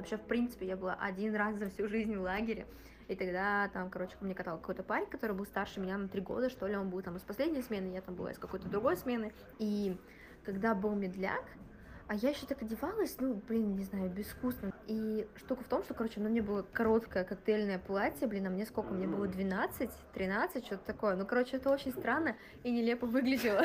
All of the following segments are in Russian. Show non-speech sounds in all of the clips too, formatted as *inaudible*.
Вообще, в принципе, я была один раз за всю жизнь в лагере. И тогда там, короче, ко мне катал какой-то парень, который был старше меня на три года, что ли, он был там из последней смены, я там была из какой-то другой смены. И когда был медляк, а я еще так одевалась, ну, блин, не знаю, безвкусно. И штука в том, что, короче, ну, мне было короткое коктейльное платье, блин, а мне сколько? Мне было 12, 13, что-то такое. Ну, короче, это очень странно и нелепо выглядело.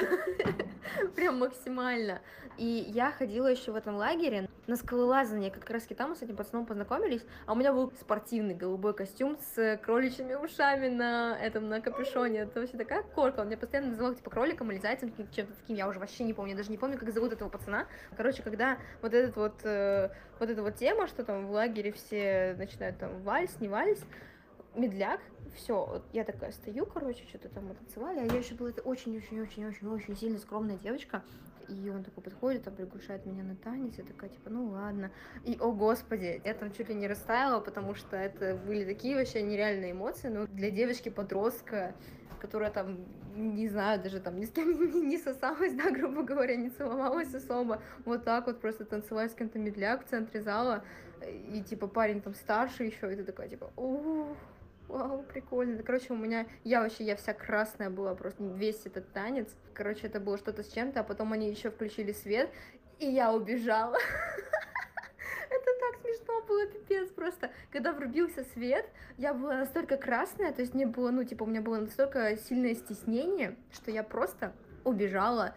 *laughs* Прям максимально. И я ходила еще в этом лагере на скалолазание, как раз там мы с этим пацаном познакомились, а у меня был спортивный голубой костюм с кроличьими ушами на этом, на капюшоне. Это вообще такая корка. Он меня постоянно называл, типа, кроликом или зайцем, чем-то таким, я уже вообще не помню, я даже не помню, как зовут этого пацана. Короче, короче, когда вот этот вот, э, вот эта вот тема, что там в лагере все начинают там вальс, не вальс, медляк, все, я такая стою, короче, что-то там танцевали, а я еще была очень-очень-очень-очень-очень сильно скромная девочка, и он такой подходит, там приглашает меня на танец, я такая, типа, ну ладно, и, о господи, я там чуть ли не растаяла, потому что это были такие вообще нереальные эмоции, но для девочки-подростка которая там, не знаю, даже там ни с кем не, *laughs* не сосалась, да, грубо говоря, не целовалась особо, вот так вот просто танцевать с кем-то медляк в центре зала, и типа парень там старше еще, и ты такая типа, ух, Вау, прикольно. Короче, у меня, я вообще, я вся красная была, просто весь этот танец. Короче, это было что-то с чем-то, а потом они еще включили свет, и я убежала. *laughs* Это так смешно было, пипец, просто. Когда врубился свет, я была настолько красная, то есть мне было, ну, типа, у меня было настолько сильное стеснение, что я просто убежала